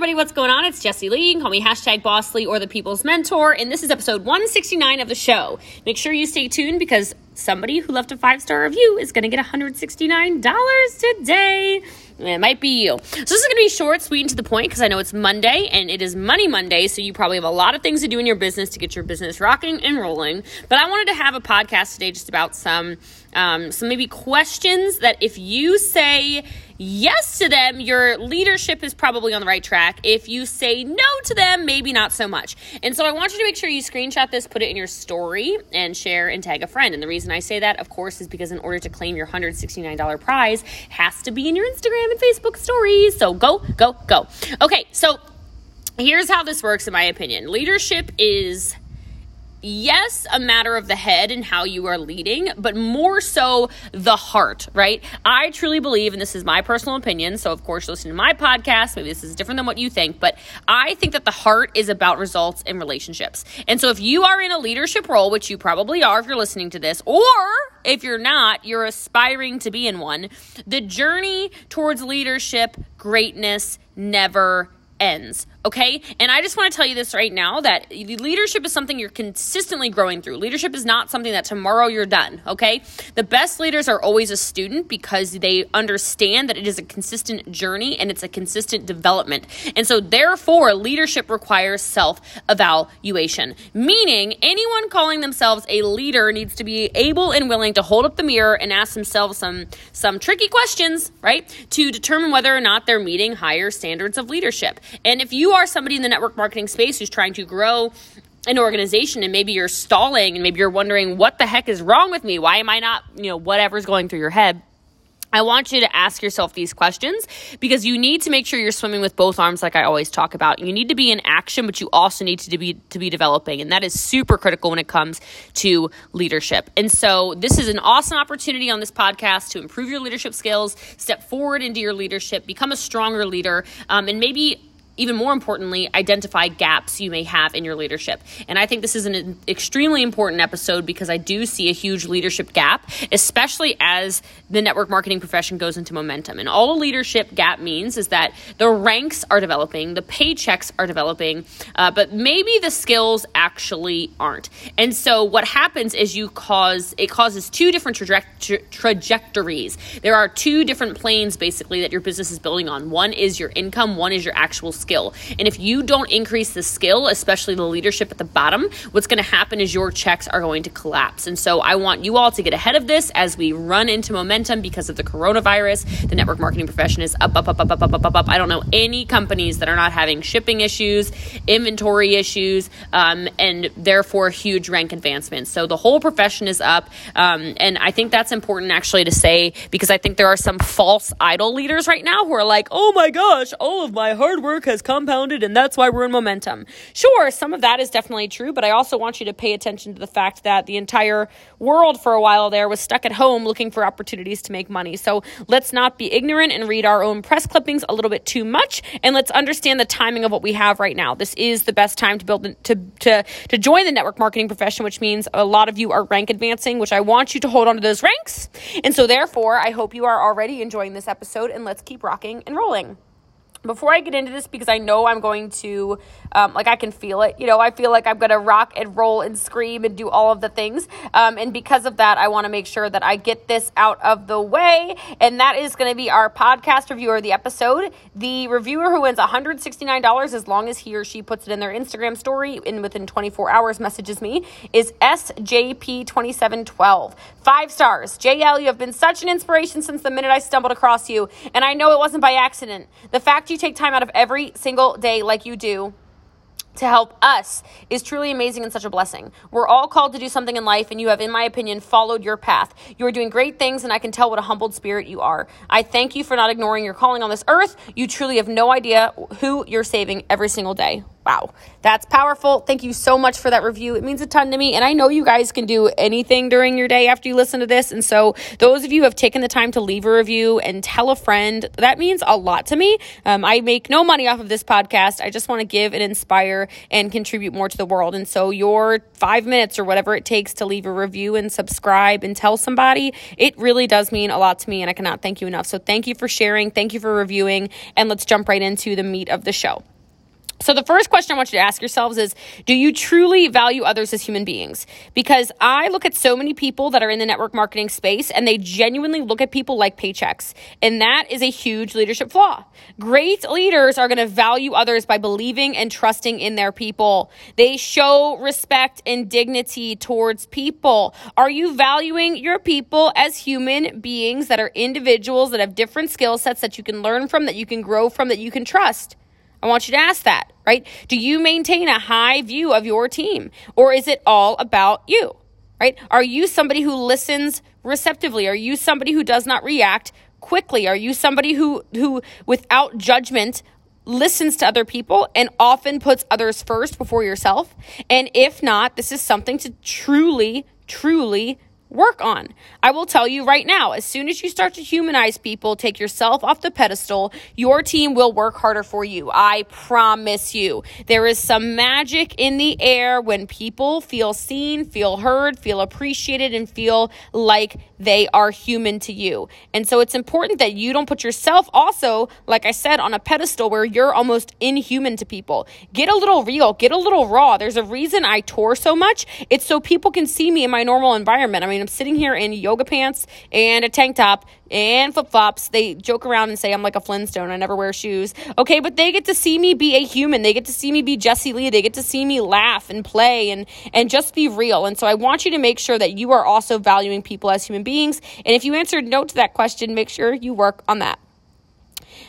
everybody, what's going on? It's Jesse Lee. Call me hashtag Boss Lee or the People's Mentor. And this is episode 169 of the show. Make sure you stay tuned because somebody who left a five star review is going to get $169 today. It might be you. So this is going to be short, sweet, and to the point because I know it's Monday and it is Money Monday. So you probably have a lot of things to do in your business to get your business rocking and rolling. But I wanted to have a podcast today just about some, um, some maybe questions that if you say yes to them, your leadership is probably on the right track. If you say no to them, maybe not so much. And so I want you to make sure you screenshot this, put it in your story, and share and tag a friend. And the reason I say that, of course, is because in order to claim your $169 prize, has to be in your Instagram and Facebook stories. So go, go, go. Okay, so here's how this works, in my opinion. Leadership is yes, a matter of the head and how you are leading, but more so the heart, right? I truly believe, and this is my personal opinion, so of course, listen to my podcast. Maybe this is different than what you think, but I think that the heart is about results in relationships. And so if you are in a leadership role, which you probably are if you're listening to this, or if you're not, you're aspiring to be in one, the journey towards leadership, greatness never ends. Okay. And I just want to tell you this right now that leadership is something you're consistently growing through. Leadership is not something that tomorrow you're done. Okay. The best leaders are always a student because they understand that it is a consistent journey and it's a consistent development. And so, therefore, leadership requires self evaluation, meaning anyone calling themselves a leader needs to be able and willing to hold up the mirror and ask themselves some, some tricky questions, right, to determine whether or not they're meeting higher standards of leadership. And if you are somebody in the network marketing space who's trying to grow an organization and maybe you're stalling and maybe you're wondering what the heck is wrong with me why am i not you know whatever's going through your head I want you to ask yourself these questions because you need to make sure you're swimming with both arms like I always talk about. You need to be in action but you also need to be to be developing and that is super critical when it comes to leadership. And so this is an awesome opportunity on this podcast to improve your leadership skills, step forward into your leadership, become a stronger leader um, and maybe even more importantly, identify gaps you may have in your leadership. And I think this is an extremely important episode because I do see a huge leadership gap, especially as the network marketing profession goes into momentum. And all a leadership gap means is that the ranks are developing, the paychecks are developing, uh, but maybe the skills actually aren't. And so what happens is you cause it causes two different traje- tra- trajectories. There are two different planes basically that your business is building on. One is your income, one is your actual skill skill. And if you don't increase the skill, especially the leadership at the bottom, what's going to happen is your checks are going to collapse. And so I want you all to get ahead of this as we run into momentum because of the coronavirus. The network marketing profession is up, up, up, up, up, up, up, up, up. I don't know any companies that are not having shipping issues, inventory issues, um, and therefore huge rank advancements. So the whole profession is up. Um, and I think that's important actually to say because I think there are some false idol leaders right now who are like, oh my gosh, all of my hard work has compounded and that's why we're in momentum. Sure, some of that is definitely true, but I also want you to pay attention to the fact that the entire world for a while there was stuck at home looking for opportunities to make money. So let's not be ignorant and read our own press clippings a little bit too much and let's understand the timing of what we have right now. This is the best time to build to to to join the network marketing profession, which means a lot of you are rank advancing, which I want you to hold on to those ranks. And so therefore, I hope you are already enjoying this episode and let's keep rocking and rolling before I get into this, because I know I'm going to, um, like, I can feel it. You know, I feel like I'm going to rock and roll and scream and do all of the things. Um, and because of that, I want to make sure that I get this out of the way. And that is going to be our podcast reviewer of the episode. The reviewer who wins $169 as long as he or she puts it in their Instagram story and within 24 hours messages me is SJP2712. Five stars. JL, you have been such an inspiration since the minute I stumbled across you. And I know it wasn't by accident. The fact you take time out of every single day like you do to help us is truly amazing and such a blessing. We're all called to do something in life, and you have, in my opinion, followed your path. You are doing great things, and I can tell what a humbled spirit you are. I thank you for not ignoring your calling on this earth. You truly have no idea who you're saving every single day. Wow, that's powerful. Thank you so much for that review. It means a ton to me. And I know you guys can do anything during your day after you listen to this. And so, those of you who have taken the time to leave a review and tell a friend, that means a lot to me. Um, I make no money off of this podcast. I just want to give and inspire better and contribute more to the world. And so your five minutes or whatever it takes to leave a review and subscribe and tell somebody, it really does mean a lot to me and I cannot thank you enough. So thank you for sharing. Thank you for reviewing and let's jump right into the meat of the show. So, the first question I want you to ask yourselves is Do you truly value others as human beings? Because I look at so many people that are in the network marketing space and they genuinely look at people like paychecks. And that is a huge leadership flaw. Great leaders are going to value others by believing and trusting in their people. They show respect and dignity towards people. Are you valuing your people as human beings that are individuals that have different skill sets that you can learn from, that you can grow from, that you can trust? I want you to ask that, right? Do you maintain a high view of your team or is it all about you, right? Are you somebody who listens receptively? Are you somebody who does not react quickly? Are you somebody who, who without judgment listens to other people and often puts others first before yourself? And if not, this is something to truly, truly work on. I will tell you right now, as soon as you start to humanize people, take yourself off the pedestal, your team will work harder for you. I promise you. There is some magic in the air when people feel seen, feel heard, feel appreciated, and feel like they are human to you. And so it's important that you don't put yourself also, like I said, on a pedestal where you're almost inhuman to people. Get a little real, get a little raw. There's a reason I tour so much. It's so people can see me in my normal environment. I mean, I'm sitting here in yoga pants and a tank top and flip flops. They joke around and say I'm like a Flintstone. I never wear shoes. Okay, but they get to see me be a human. They get to see me be Jesse Lee. They get to see me laugh and play and and just be real. And so I want you to make sure that you are also valuing people as human beings. And if you answered no to that question, make sure you work on that.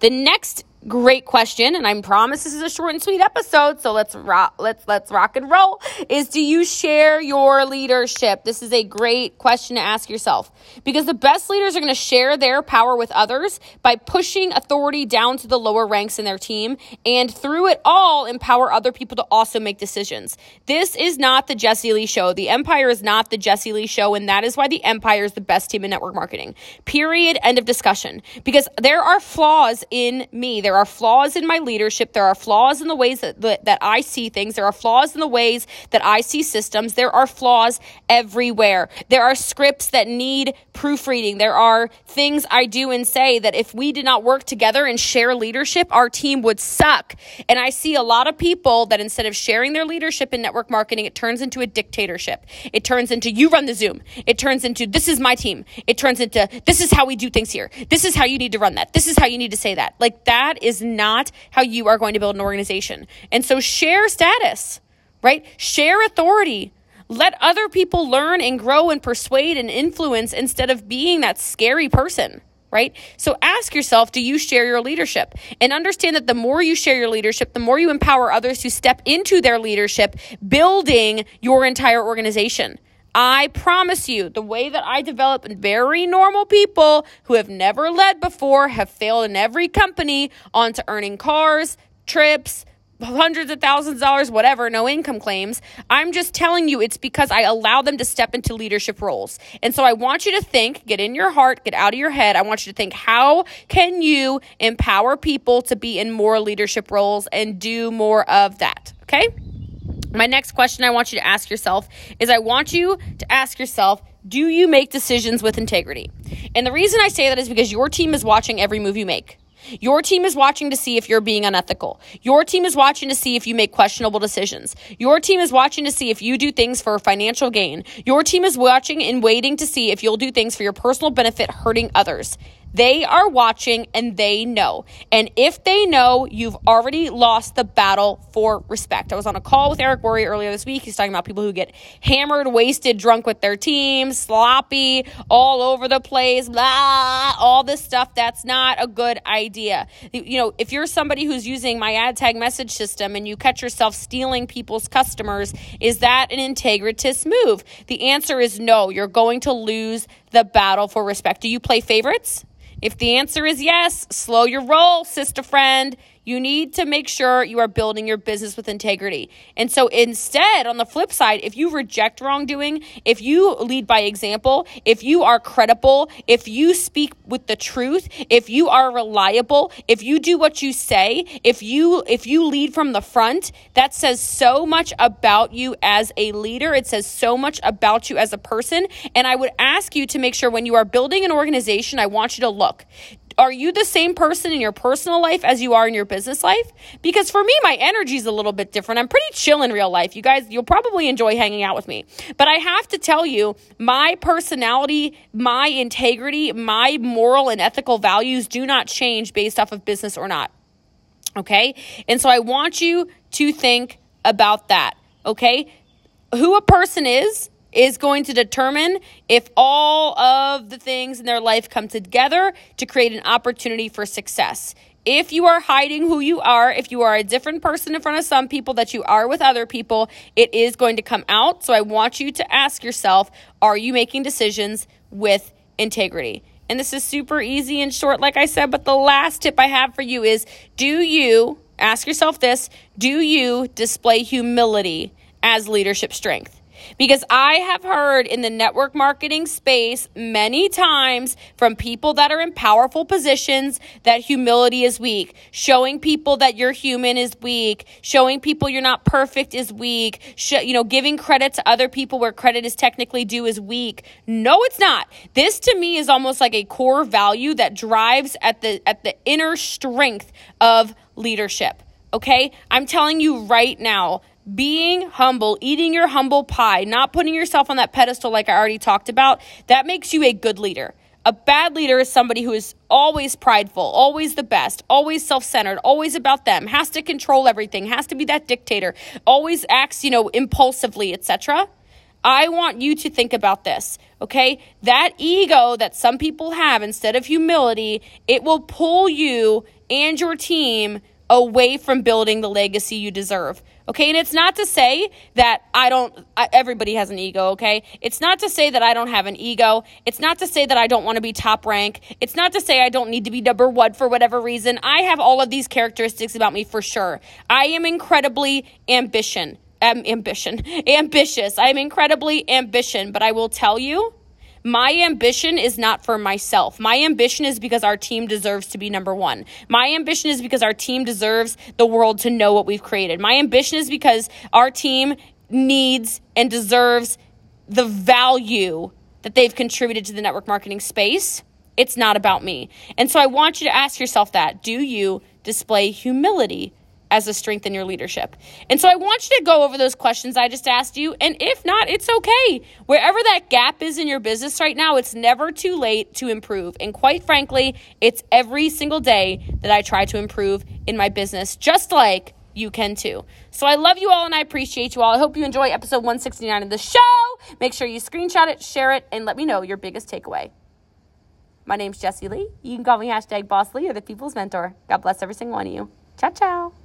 The next great question and i promise this is a short and sweet episode so let's rock let's let's rock and roll is do you share your leadership? This is a great question to ask yourself because the best leaders are going to share their power with others by pushing authority down to the lower ranks in their team and through it all empower other people to also make decisions. This is not the jesse lee show. The empire is not the jesse lee show and that is why the empire is the best team in network marketing. Period. End of discussion. Because there are flaws in me. There there are flaws in my leadership. There are flaws in the ways that, that, that I see things. There are flaws in the ways that I see systems. There are flaws everywhere. There are scripts that need proofreading. There are things I do and say that if we did not work together and share leadership, our team would suck. And I see a lot of people that instead of sharing their leadership in network marketing, it turns into a dictatorship. It turns into you run the Zoom. It turns into this is my team. It turns into this is how we do things here. This is how you need to run that. This is how you need to say that. Like that is not how you are going to build an organization. And so share status, right? Share authority. Let other people learn and grow and persuade and influence instead of being that scary person right? So ask yourself, do you share your leadership? And understand that the more you share your leadership, the more you empower others to step into their leadership, building your entire organization. I promise you, the way that I develop very normal people who have never led before, have failed in every company onto earning cars, trips, hundreds of thousands of dollars, whatever, no income claims. I'm just telling you it's because I allow them to step into leadership roles. And so I want you to think, get in your heart, get out of your head. I want you to think, how can you empower people to be in more leadership roles and do more of that? Okay? My next question I want you to ask yourself is I want you to ask yourself, do you make decisions with integrity? And the reason I say that is because your team is watching every move you make. Your team is watching to see if you're being unethical. Your team is watching to see if you make questionable decisions. Your team is watching to see if you do things for financial gain. Your team is watching and waiting to see if you'll do things for your personal benefit, hurting others. They are watching and they know. And if they know, you've already lost the battle for respect. I was on a call with Eric Worre earlier this week. He's talking about people who get hammered, wasted, drunk with their team, sloppy, all over the place, blah, all this stuff. That's not a good idea. You know, if you're somebody who's using my ad tag message system and you catch yourself stealing people's customers, is that an integritous move? The answer is no. You're going to lose the battle for respect. Do you play favorites? If the answer is yes, slow your roll, sister friend. You need to make sure you are building your business with integrity. And so instead, on the flip side, if you reject wrongdoing, if you lead by example, if you are credible, if you speak with the truth, if you are reliable, if you do what you say, if you if you lead from the front, that says so much about you as a leader. It says so much about you as a person, and I would ask you to make sure when you are building an organization, I want you to look are you the same person in your personal life as you are in your business life? Because for me, my energy is a little bit different. I'm pretty chill in real life. You guys, you'll probably enjoy hanging out with me. But I have to tell you, my personality, my integrity, my moral and ethical values do not change based off of business or not. Okay? And so I want you to think about that. Okay? Who a person is is going to determine if all of the things in their life come together to create an opportunity for success. If you are hiding who you are, if you are a different person in front of some people that you are with other people, it is going to come out. So I want you to ask yourself are you making decisions with integrity? And this is super easy and short, like I said, but the last tip I have for you is do you, ask yourself this, do you display humility as leadership strength? Because I have heard in the network marketing space many times from people that are in powerful positions that humility is weak. Showing people that you're human is weak. Showing people you're not perfect is weak. Sh- you know, giving credit to other people where credit is technically due is weak. No, it's not. This to me is almost like a core value that drives at the at the inner strength of leadership. Okay? I'm telling you right now, being humble, eating your humble pie, not putting yourself on that pedestal like I already talked about, that makes you a good leader. A bad leader is somebody who is always prideful, always the best, always self centered, always about them, has to control everything, has to be that dictator, always acts, you know, impulsively, etc. I want you to think about this, okay? That ego that some people have instead of humility, it will pull you and your team away from building the legacy you deserve. Okay, and it's not to say that I don't, I, everybody has an ego, okay? It's not to say that I don't have an ego. It's not to say that I don't want to be top rank. It's not to say I don't need to be number one for whatever reason. I have all of these characteristics about me for sure. I am incredibly ambition, um, ambition, ambitious. I am incredibly ambition, but I will tell you, my ambition is not for myself. My ambition is because our team deserves to be number one. My ambition is because our team deserves the world to know what we've created. My ambition is because our team needs and deserves the value that they've contributed to the network marketing space. It's not about me. And so I want you to ask yourself that. Do you display humility as a strength in your leadership? And so I want you to go over those questions I just asked you. And if not, it's okay. Wherever that gap is in your business right now, it's never too late to improve. And quite frankly, it's every single day that I try to improve in my business, just like you can too. So I love you all and I appreciate you all. I hope you enjoy episode 169 of the show. Make sure you screenshot it, share it, and let me know your biggest takeaway. My name's Jesse Lee. You can call me hashtag Boss Lee or the People's Mentor. God bless every single one of you. Ciao, ciao.